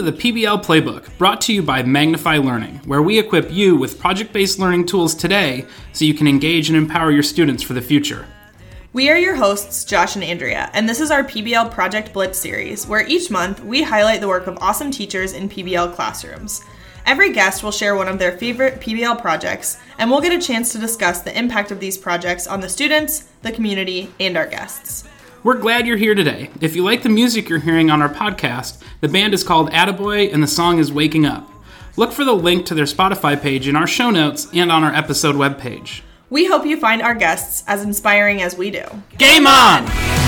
To the PBL Playbook, brought to you by Magnify Learning, where we equip you with project based learning tools today so you can engage and empower your students for the future. We are your hosts, Josh and Andrea, and this is our PBL Project Blitz series, where each month we highlight the work of awesome teachers in PBL classrooms. Every guest will share one of their favorite PBL projects, and we'll get a chance to discuss the impact of these projects on the students, the community, and our guests. We're glad you're here today. If you like the music you're hearing on our podcast, the band is called Attaboy and the song is Waking Up. Look for the link to their Spotify page in our show notes and on our episode webpage. We hope you find our guests as inspiring as we do. Game on!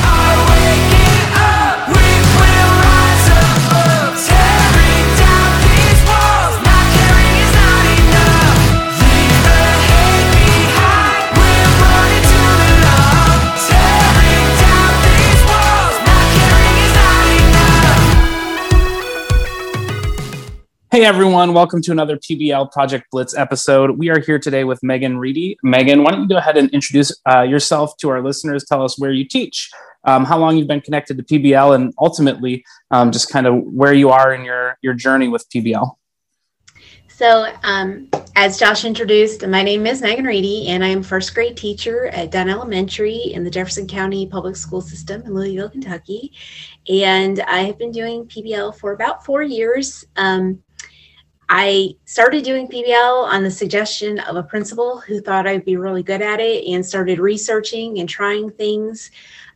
Hey everyone, welcome to another PBL Project Blitz episode. We are here today with Megan Reedy. Megan, why don't you go ahead and introduce uh, yourself to our listeners? Tell us where you teach, um, how long you've been connected to PBL, and ultimately um, just kind of where you are in your, your journey with PBL. So, um, as Josh introduced, my name is Megan Reedy, and I am first grade teacher at Dunn Elementary in the Jefferson County Public School System in Louisville, Kentucky. And I have been doing PBL for about four years. Um, I started doing PBL on the suggestion of a principal who thought I'd be really good at it and started researching and trying things.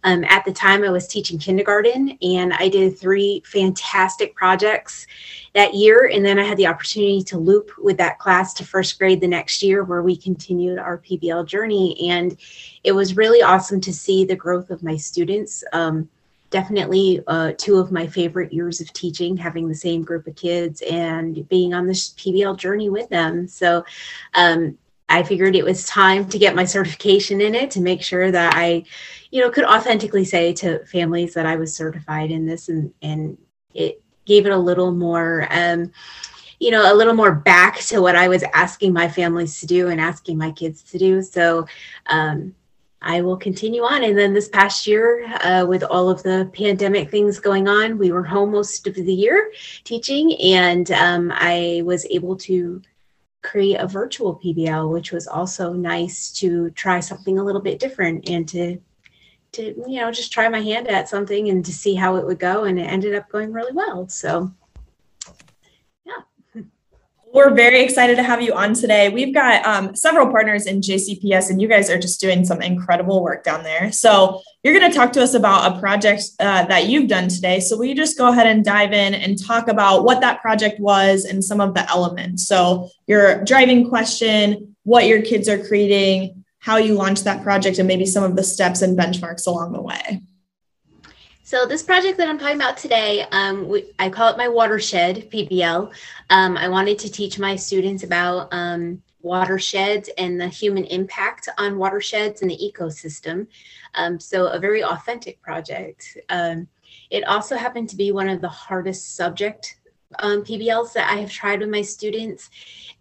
Um, at the time, I was teaching kindergarten and I did three fantastic projects that year. And then I had the opportunity to loop with that class to first grade the next year, where we continued our PBL journey. And it was really awesome to see the growth of my students. Um, definitely uh, two of my favorite years of teaching, having the same group of kids and being on this PBL journey with them. So um, I figured it was time to get my certification in it to make sure that I, you know, could authentically say to families that I was certified in this, and and it gave it a little more. Um, you know, a little more back to what I was asking my families to do and asking my kids to do. So, um, I will continue on. And then this past year, uh, with all of the pandemic things going on, we were home most of the year teaching, and um, I was able to create a virtual PBL, which was also nice to try something a little bit different and to to you know just try my hand at something and to see how it would go, and it ended up going really well. So we're very excited to have you on today. We've got um, several partners in JCPS, and you guys are just doing some incredible work down there. So, you're going to talk to us about a project uh, that you've done today. So, will you just go ahead and dive in and talk about what that project was and some of the elements? So, your driving question, what your kids are creating, how you launched that project, and maybe some of the steps and benchmarks along the way. So this project that I'm talking about today, um, we, I call it my watershed PBL. Um, I wanted to teach my students about um, watersheds and the human impact on watersheds and the ecosystem. Um, so a very authentic project. Um, it also happened to be one of the hardest subject um, PBLs that I have tried with my students.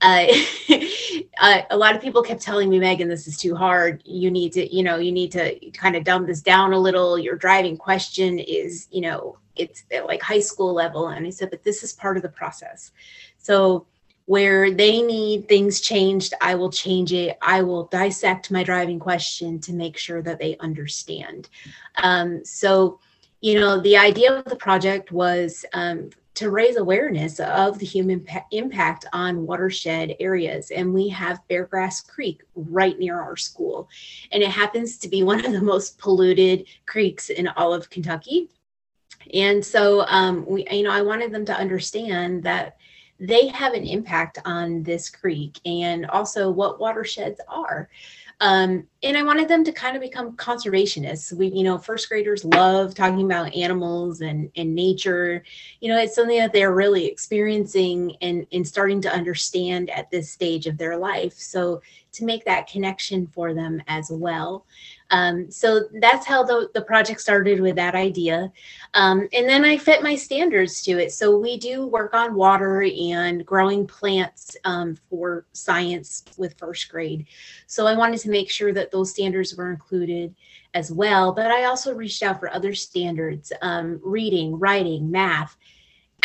Uh, uh, a lot of people kept telling me, Megan, this is too hard. You need to, you know, you need to kind of dumb this down a little. Your driving question is, you know, it's like high school level. And I said, but this is part of the process. So where they need things changed, I will change it. I will dissect my driving question to make sure that they understand. Um, so, you know, the idea of the project was um, to raise awareness of the human impact on watershed areas. And we have Beargrass Creek right near our school. And it happens to be one of the most polluted creeks in all of Kentucky. And so, um, we, you know, I wanted them to understand that they have an impact on this creek and also what watersheds are. Um, and I wanted them to kind of become conservationists. We, you know, first graders love talking about animals and, and nature. You know, it's something that they're really experiencing and, and starting to understand at this stage of their life. So to make that connection for them as well. Um, so that's how the, the project started with that idea. Um, and then I fit my standards to it. So we do work on water and growing plants um, for science with first grade. So I wanted to make sure that those standards were included as well. But I also reached out for other standards um, reading, writing, math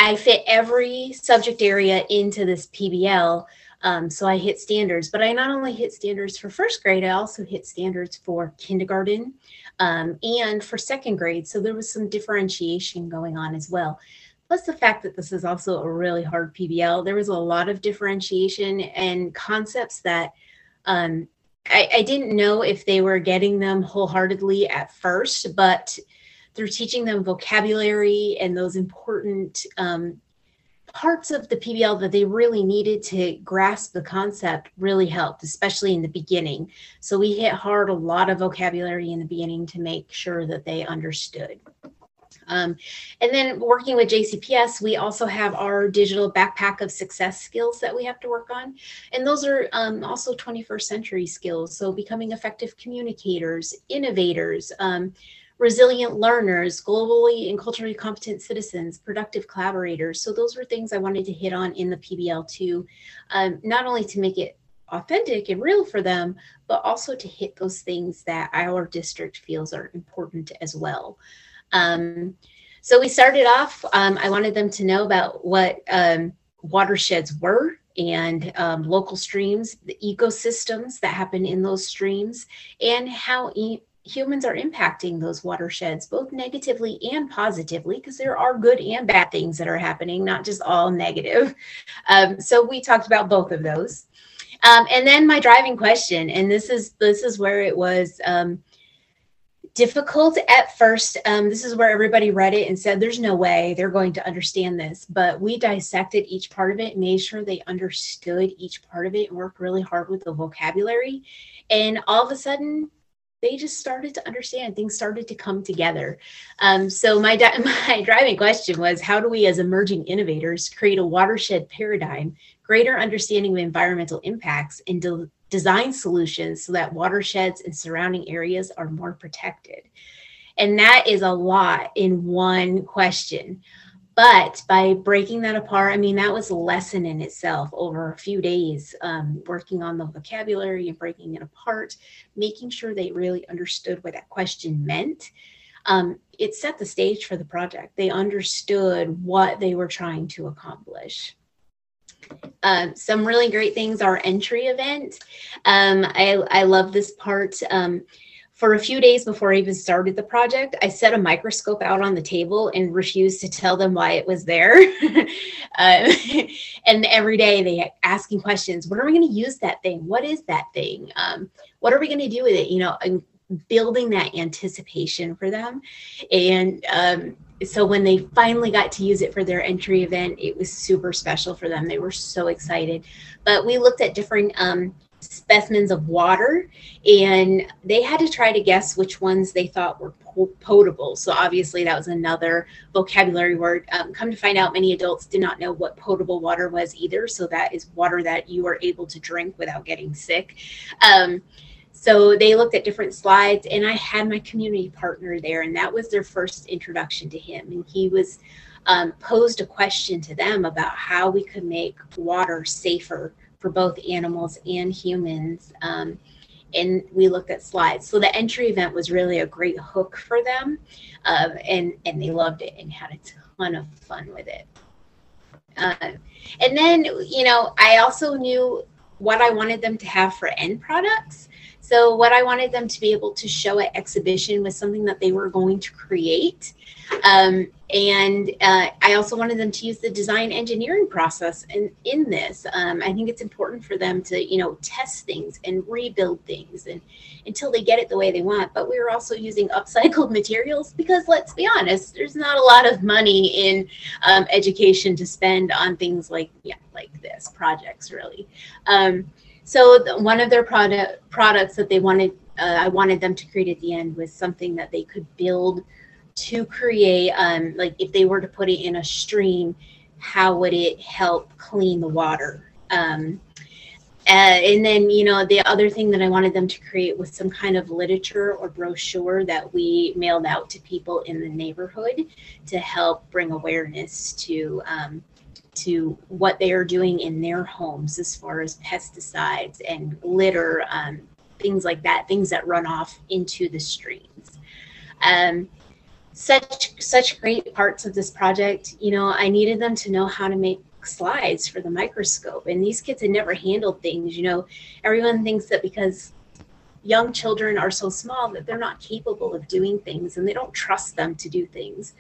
I fit every subject area into this PBL. Um, so I hit standards, but I not only hit standards for first grade, I also hit standards for kindergarten um, and for second grade. So there was some differentiation going on as well. Plus the fact that this is also a really hard PBL, there was a lot of differentiation and concepts that um, I, I didn't know if they were getting them wholeheartedly at first, but through teaching them vocabulary and those important um, parts of the PBL that they really needed to grasp the concept really helped, especially in the beginning. So we hit hard a lot of vocabulary in the beginning to make sure that they understood. Um, and then working with JCPS, we also have our digital backpack of success skills that we have to work on. And those are um, also 21st century skills. So becoming effective communicators, innovators, um, resilient learners, globally and culturally competent citizens, productive collaborators. So those were things I wanted to hit on in the PBL too, um, not only to make it authentic and real for them, but also to hit those things that our district feels are important as well. Um, so we started off, um, I wanted them to know about what um, watersheds were and um, local streams, the ecosystems that happen in those streams, and how e- humans are impacting those watersheds, both negatively and positively, because there are good and bad things that are happening, not just all negative. Um, so we talked about both of those. Um, and then my driving question, and this is this is where it was um, difficult at first. Um, this is where everybody read it and said, "There's no way they're going to understand this." But we dissected each part of it, made sure they understood each part of it, and worked really hard with the vocabulary. And all of a sudden, they just started to understand things started to come together um, so my, my driving question was how do we as emerging innovators create a watershed paradigm greater understanding of environmental impacts and de- design solutions so that watersheds and surrounding areas are more protected. And that is a lot in one question. But by breaking that apart i mean that was a lesson in itself over a few days um, working on the vocabulary and breaking it apart making sure they really understood what that question meant. Um, it set the stage for the project. They understood what they were trying to accomplish um, some really great things our entry event um, I, I love this part um, for a few days before I even started the project, I set a microscope out on the table and refused to tell them why it was there. uh, and every day they asking questions, what are we going to use that thing? What is that thing? Um, what are we going to do with it? You know, and building that anticipation for them. And um, so when they finally got to use it for their entry event, it was super special for them. They were so excited. But we looked at different um, specimens of water and they had to try to guess which ones they thought were potable so obviously that was another vocabulary word um, come to find out many adults did not know what potable water was either so that is water that you are able to drink without getting sick um, so they looked at different slides and i had my community partner there and that was their first introduction to him and he was um, posed a question to them about how we could make water safer for both animals and humans. Um, and we looked at slides. So the entry event was really a great hook for them, um, and and they loved it and had a ton of fun with it. Uh, and then you know I also knew what I wanted them to have for end products. So what I wanted them to be able to show at exhibition was something that they were going to create um, and uh, I also wanted them to use the design engineering process in, in this. Um, I think it's important for them to, you know, test things and rebuild things and until they get it the way they want. But we were also using upcycled materials because let's be honest, there's not a lot of money in um, education to spend on things like, yeah, like this projects really. So the, one of their product products that they wanted, uh, I wanted them to create at the end was something that they could build to create um, like if they were to put it in a stream how would it help clean the water? Um, uh, and then you know the other thing that i wanted them to create was some kind of literature or brochure that we mailed out to people in the neighborhood to help bring awareness to um, to what they are doing in their homes as far as pesticides and litter um, things like that things that run off into the streams um, such such great parts of this project. You know, I needed them to know how to make slides for the microscope, and these kids had never handled things. You know, everyone thinks that because young children are so small that they're not capable of doing things and they don't trust them to do things.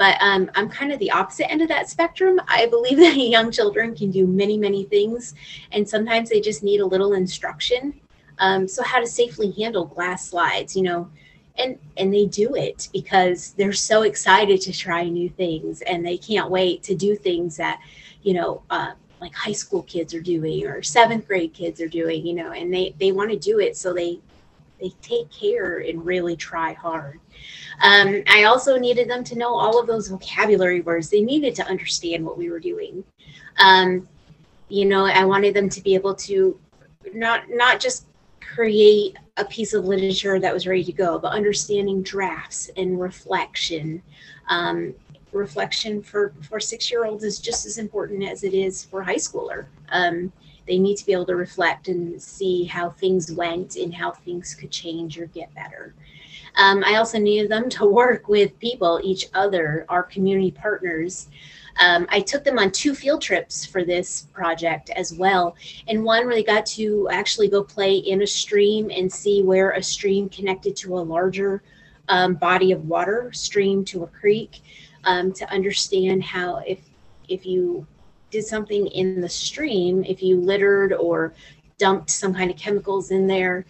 But um, I'm kind of the opposite end of that spectrum. I believe that young children can do many, many things, and sometimes they just need a little instruction. Um, so, how to safely handle glass slides, you know, and and they do it because they're so excited to try new things and they can't wait to do things that, you know, uh, like high school kids are doing or seventh grade kids are doing, you know, and they they want to do it so they they take care and really try hard. Um, I also needed them to know all of those vocabulary words. They needed to understand what we were doing. Um, you know, I wanted them to be able to not not just create a piece of literature that was ready to go, but understanding drafts and reflection. Um, reflection for for six year olds is just as important as it is for high schooler. Um, they need to be able to reflect and see how things went and how things could change or get better. Um, I also needed them to work with people, each other, our community partners. Um, I took them on two field trips for this project as well. And one where they got to actually go play in a stream and see where a stream connected to a larger um, body of water, stream to a creek, um, to understand how if if you did something in the stream, if you littered or dumped some kind of chemicals in there,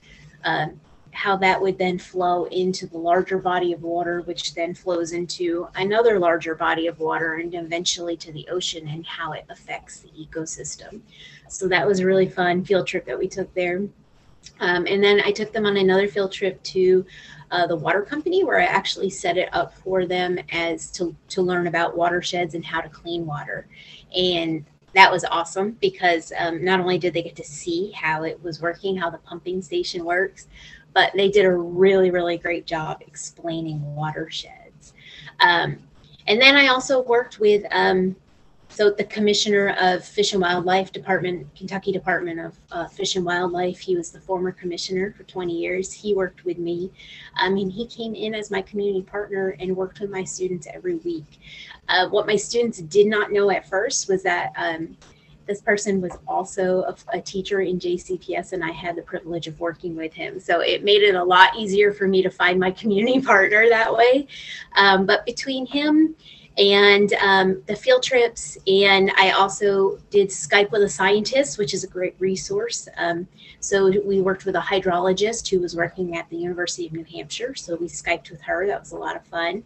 uh, how that would then flow into the larger body of water, which then flows into another larger body of water and eventually to the ocean and how it affects the ecosystem. So that was a really fun field trip that we took there. Um, and then I took them on another field trip to uh, the water company where I actually set it up for them as to, to learn about watersheds and how to clean water. And that was awesome because um, not only did they get to see how it was working, how the pumping station works, but they did a really, really great job explaining watersheds. Um, and then I also worked with um, so the commissioner of Fish and Wildlife Department, Kentucky Department of uh, Fish and Wildlife, he was the former commissioner for 20 years. He worked with me. I mean, he came in as my community partner and worked with my students every week. Uh, what my students did not know at first was that um, this person was also a, a, teacher in JCPS, and I had the privilege of working with him. So it made it a lot easier for me to find my community partner that way. Um, but between him and um, the field trips. And I also did Skype with a scientist, which is a great resource. Um, so we worked with a hydrologist who was working at the University of New Hampshire. So we Skyped with her. That was a lot of fun.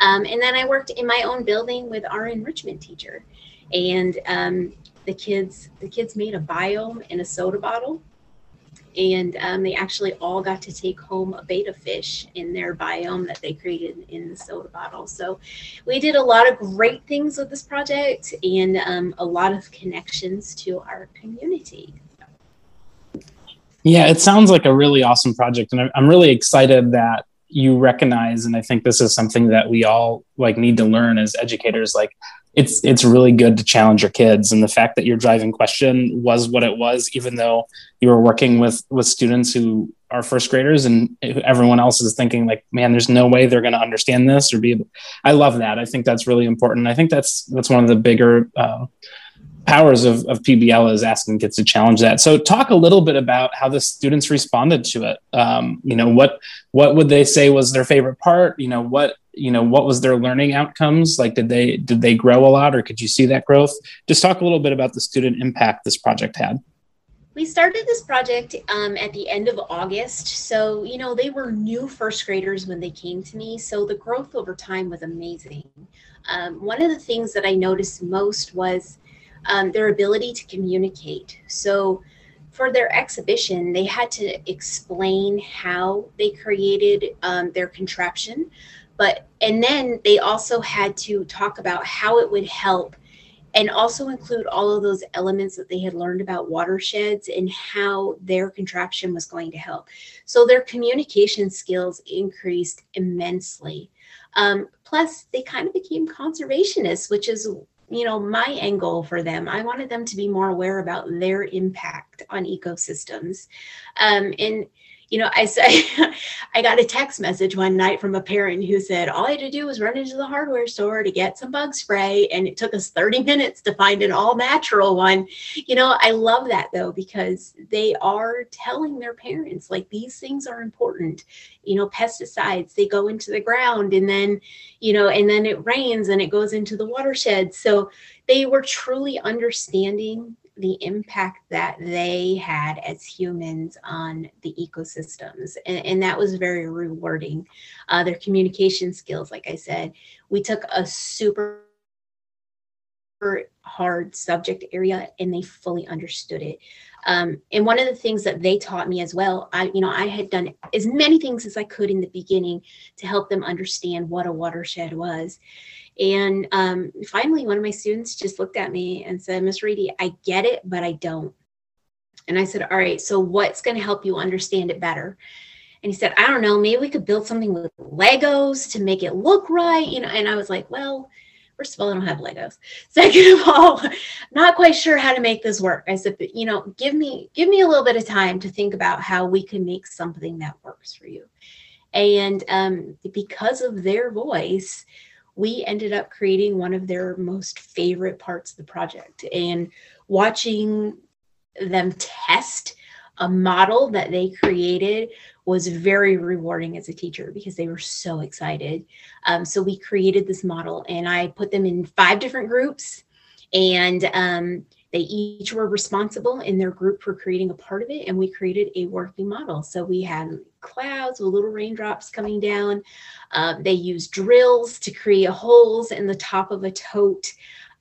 Um, and then I worked in my own building with our enrichment teacher. And um, the kids, the kids made a biome in a soda bottle and um, they actually all got to take home a betta fish in their biome that they created in the soda bottle. So we did a lot of great things with this project and um, a lot of connections to our community. Yeah, it sounds like a really awesome project, and I'm really excited that you recognize and i think this is something that we all like need to learn as educators like it's it's really good to challenge your kids and the fact that your driving question was what it was even though you were working with with students who are first graders and everyone else is thinking like man there's no way they're going to understand this or be able i love that i think that's really important i think that's that's one of the bigger uh, powers of, of PBL is asking kids to challenge that. So talk a little bit about how the students responded to it. Um, you know, what what would they say was their favorite part? You know, what you know what was their learning outcomes? Like did they did they grow a lot or could you see that growth? Just talk a little bit about the student impact this project had. We started this project um, at the end of august. So you know they were new first graders when they came to me. So the growth over time was amazing. Um, one of the things that i noticed most was um, their ability to communicate. So, for their exhibition, they had to explain how they created um, their contraption, but and then they also had to talk about how it would help and also include all of those elements that they had learned about watersheds and how their contraption was going to help. So their communication skills increased immensely. Um, plus, they kind of became conservationists, which is you know my angle for them i wanted them to be more aware about their impact on ecosystems um, and you know, I say, I got a text message one night from a parent who said, all I had to do was run into the hardware store to get some bug spray. And it took us 30 minutes to find an all natural one. You know, I love that though, because they are telling their parents, like, these things are important. You know, pesticides, they go into the ground and then, you know, and then it rains and it goes into the watershed. So they were truly understanding the impact that they had as humans on the ecosystems. And, and that was very rewarding. Uh, their communication skills, like I said, we took a super hard subject area and they fully understood it. Um, and one of the things that they taught me as well, I, you know, I had done as many things as I could in the beginning to help them understand what a watershed was. And um, finally, one of my students just looked at me and said, Miss Reedy, I get it, but I don't. And I said, All right, so what's going to help you understand it better? And he said, I don't know, maybe we could build something with Legos to make it look right. You know, and I was like, Well, first of all, I don't have Legos. Second of all, not quite sure how to make this work. I said, but you know, give me give me a little bit of time to think about how we can make something that works for you. And um, because of their voice, we ended up creating one of their most favorite parts of the project and watching them test a model that they created was very rewarding as a teacher because they were so excited. Um, so we created this model and I put them in five different groups and um, they each were responsible in their group for creating a part of it, and we created a working model. So we had clouds with little raindrops coming down. Uh, they used drills to create holes in the top of a tote.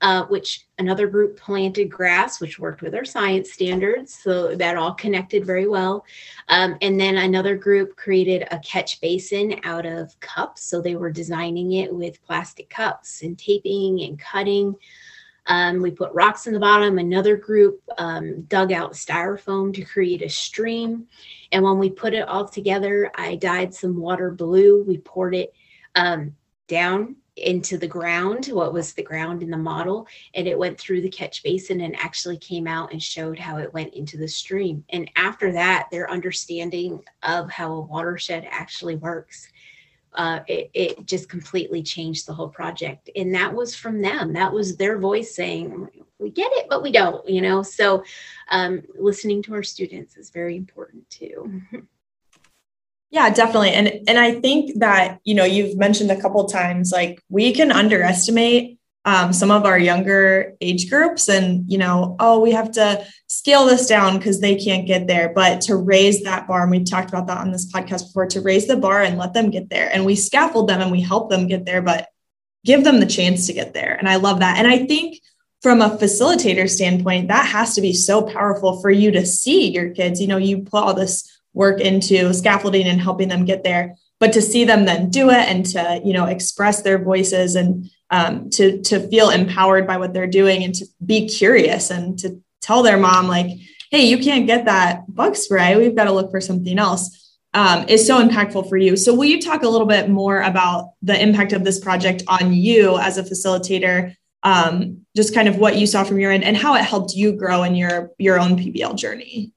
Uh, which another group planted grass, which worked with our science standards. So that all connected very well. Um, and then another group created a catch basin out of cups. So they were designing it with plastic cups and taping and cutting. Um, we put rocks in the bottom. Another group um, dug out styrofoam to create a stream. And when we put it all together, I dyed some water blue. We poured it um, down into the ground, what was the ground in the model, and it went through the catch basin and actually came out and showed how it went into the stream. And after that, their understanding of how a watershed actually works uh, it, it just completely changed the whole project. And that was from them. That was their voice saying, we get it, but we don't, you know? So um, listening to our students is very important too. Yeah, definitely. And and I think that, you know, you've mentioned a couple times like we can underestimate um, some of our younger age groups and you know oh we have to scale this down because they can't get there. But to raise that bar and we've talked about that on this podcast before to raise the bar and let them get there. And we scaffold them and we help them get there but give them the chance to get there. And i love that. And i think from a facilitator standpoint that has to be so powerful for you to see your kids. You know you put all this work into scaffolding and helping them get there but to see them then do it and to you know express their voices and um, to to feel empowered by what they're doing and to be curious and to tell their mom like hey you can't get that bug spray. We've got to look for something else um, is so impactful for you. So will you talk a little bit more about the impact of this project on you as a facilitator? Um, just kind of what you saw from your end and how it helped you grow in your your own pbl journey.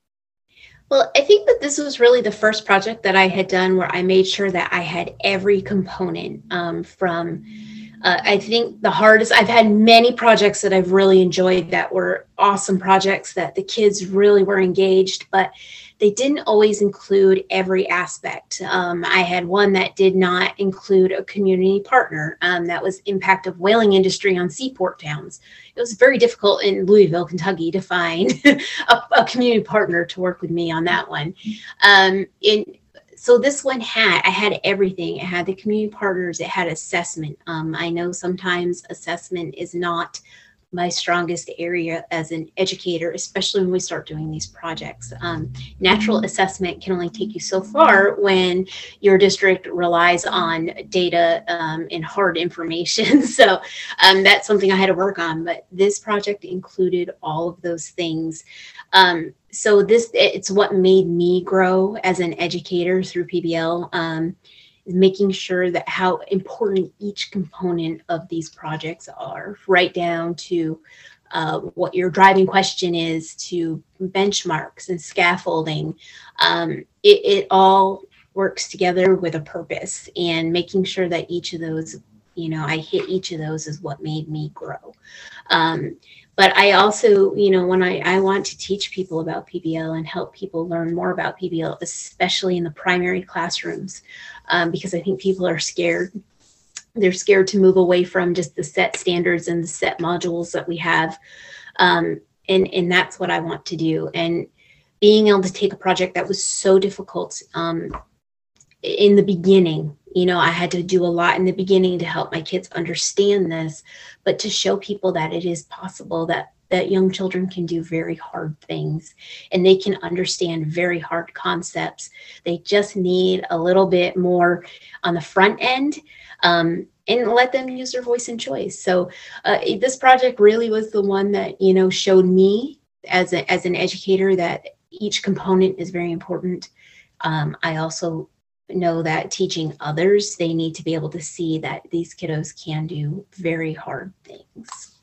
Well, I think that this was really the first project that I had done where I made sure that I had every component um, from uh, I think the hardest, I've had many projects that I've really enjoyed that were awesome projects that the kids really were engaged, but they didn't always include every aspect. Um, I had one that did not include a community partner. Um, that was impact of whaling industry on seaport towns. It was very difficult in Louisville, Kentucky, to find a, a, community partner to work with me on that one. Um, in so this one had i had everything. It had the community partners. It had assessment. Um, i know sometimes assessment is not my strongest area as an educator especially when we start doing these projects. Um, natural mm-hmm. assessment can only take you so far when your district relies on data um, and hard information. So um, that's something i had to work on but this project included all of those things. Um, so this it's what made me grow as an educator through PBL. Um, making sure that how important each component of these projects are, right down to uh, what your driving question is to benchmarks and scaffolding. Um, it, it all works together with a purpose and making sure that each of those, you know, I hit each of those is what made me grow. Um, but I also, you know, when I, I want to teach people about PBL and help people learn more about PBL, especially in the primary classrooms, um, because I think people are scared. They're scared to move away from just the set standards and the set modules that we have. Um, and, and that's what I want to do. And being able to take a project that was so difficult um, in the beginning you know i had to do a lot in the beginning to help my kids understand this but to show people that it is possible that that young children can do very hard things and they can understand very hard concepts. They just need a little bit more on the front end um, and let them use their voice and choice. So uh, this project really was the one that you know showed me as, a, as an educator that each component is very important. Um, i also know that teaching others, they need to be able to see that these kiddos can do very hard things.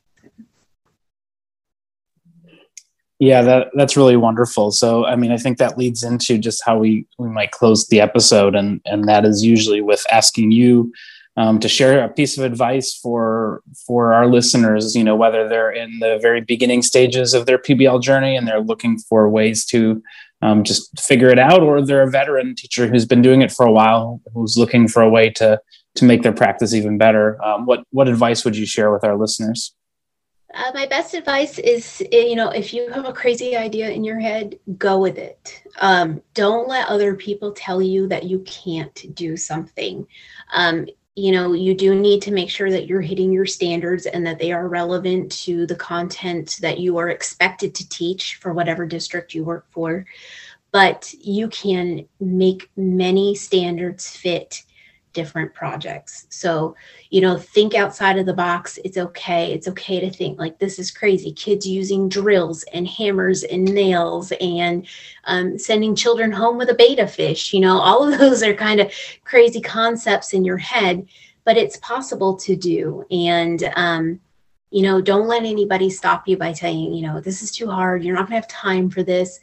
Yeah, that that's really wonderful. So, I mean, I think that leads into just how we we might close the episode, and and that is usually with asking you um, to share a piece of advice for for our listeners. You know, whether they're in the very beginning stages of their PBL journey and they're looking for ways to um, just figure it out, or they're a veteran teacher who's been doing it for a while, who's looking for a way to to make their practice even better. Um, what what advice would you share with our listeners? Uh, my best advice is, eh, you know, if you have a crazy idea in your head, go with it. Um, don't let other people tell you that you can't do something. Um, you know, you do need to make sure that you're hitting your standards and that they are relevant to the content that you are expected to teach for whatever district you work for. But you can make many standards fit different projects. So, you know, think outside of the box. It's okay. It's okay to think like this is crazy. Kids using drills and hammers and nails and um, sending children home with a betta fish. You know, all of those are kind of crazy concepts in your head, but it's possible to do. And, um, you know, don't let anybody stop you by saying, you know, this is too hard. You're not going to have time for this.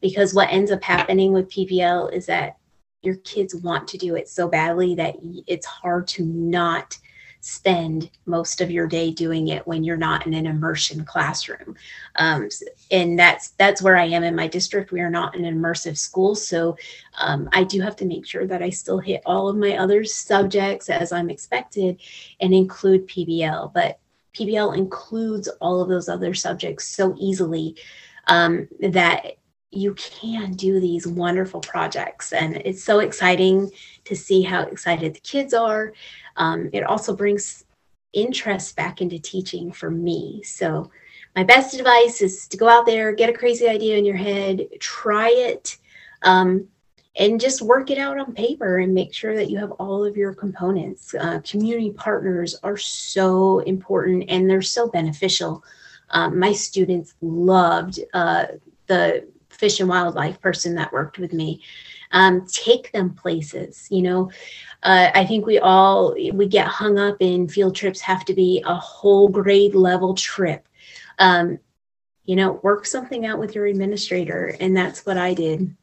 Because what ends up happening with PBL is that your kids want to do it so badly that it's hard to not spend most of your day doing it when you're not in an immersion classroom. Um, and that's that's where i am in my district. We are not an immersive school so um, i do have to make sure that i still hit all of my other subjects as i'm expected and include pbl but pbl includes all of those other subjects so easily um, that you can do these wonderful projects. And it's so exciting to see how excited the kids are. Um, it also brings interest back into teaching for me. So, my best advice is to go out there, get a crazy idea in your head, try it, um, and just work it out on paper and make sure that you have all of your components. Uh, community partners are so important and they're so beneficial. Um, my students loved uh, the fish and wildlife person that worked with me um, take them places you know? Uh, i think we all we get hung up in field trips have to be a whole grade level trip. Um, you know work something out with your administrator and that's what i did.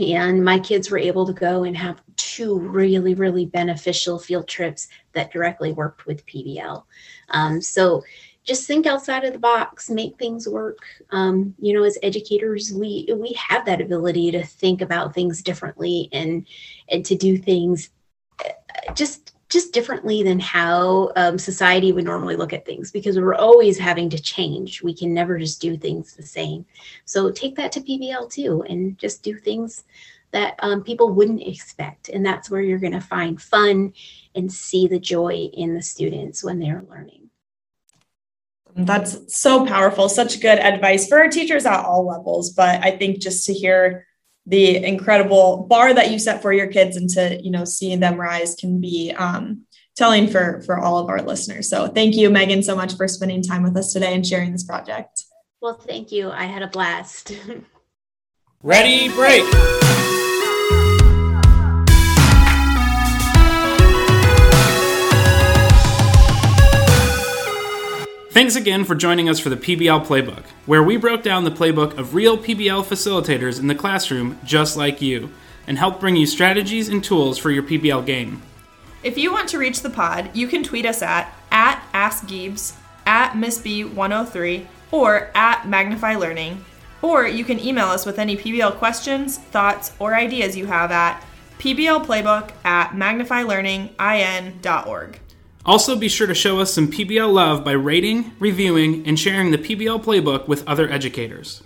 And my kids were able to go and have two really really beneficial field trips that directly worked with pbl um, so just think outside of the box make things work. Um, you know as educators we we have that ability to think about things differently and and to do things uh, just just differently than how um, society would normally look at things because we're always having to change. We can never just do things the same. So take that to pbl too and just do things that um, people wouldn't expect. And that's where you're going to find fun and see the joy in the students when they're learning that's so powerful. Such good advice for our teachers at all levels. But I think just to hear the incredible bar that you set for your kids and to, you know, see them rise can be um, telling for, for all of our listeners. So thank you, Megan, so much for spending time with us today and sharing this project. Well, thank you. I had a blast. Ready, break. Thanks again for joining us for the PBL Playbook, where we broke down the playbook of real PBL facilitators in the classroom just like you, and helped bring you strategies and tools for your PBL game. If you want to reach the pod, you can tweet us at, at AskGiebs, at MissB103, or at Magnify Learning. Or you can email us with any PBL questions, thoughts, or ideas you have at pblplaybook at magnifylearningin.org. Also, be sure to show us some PBL love by rating, reviewing, and sharing the PBL playbook with other educators.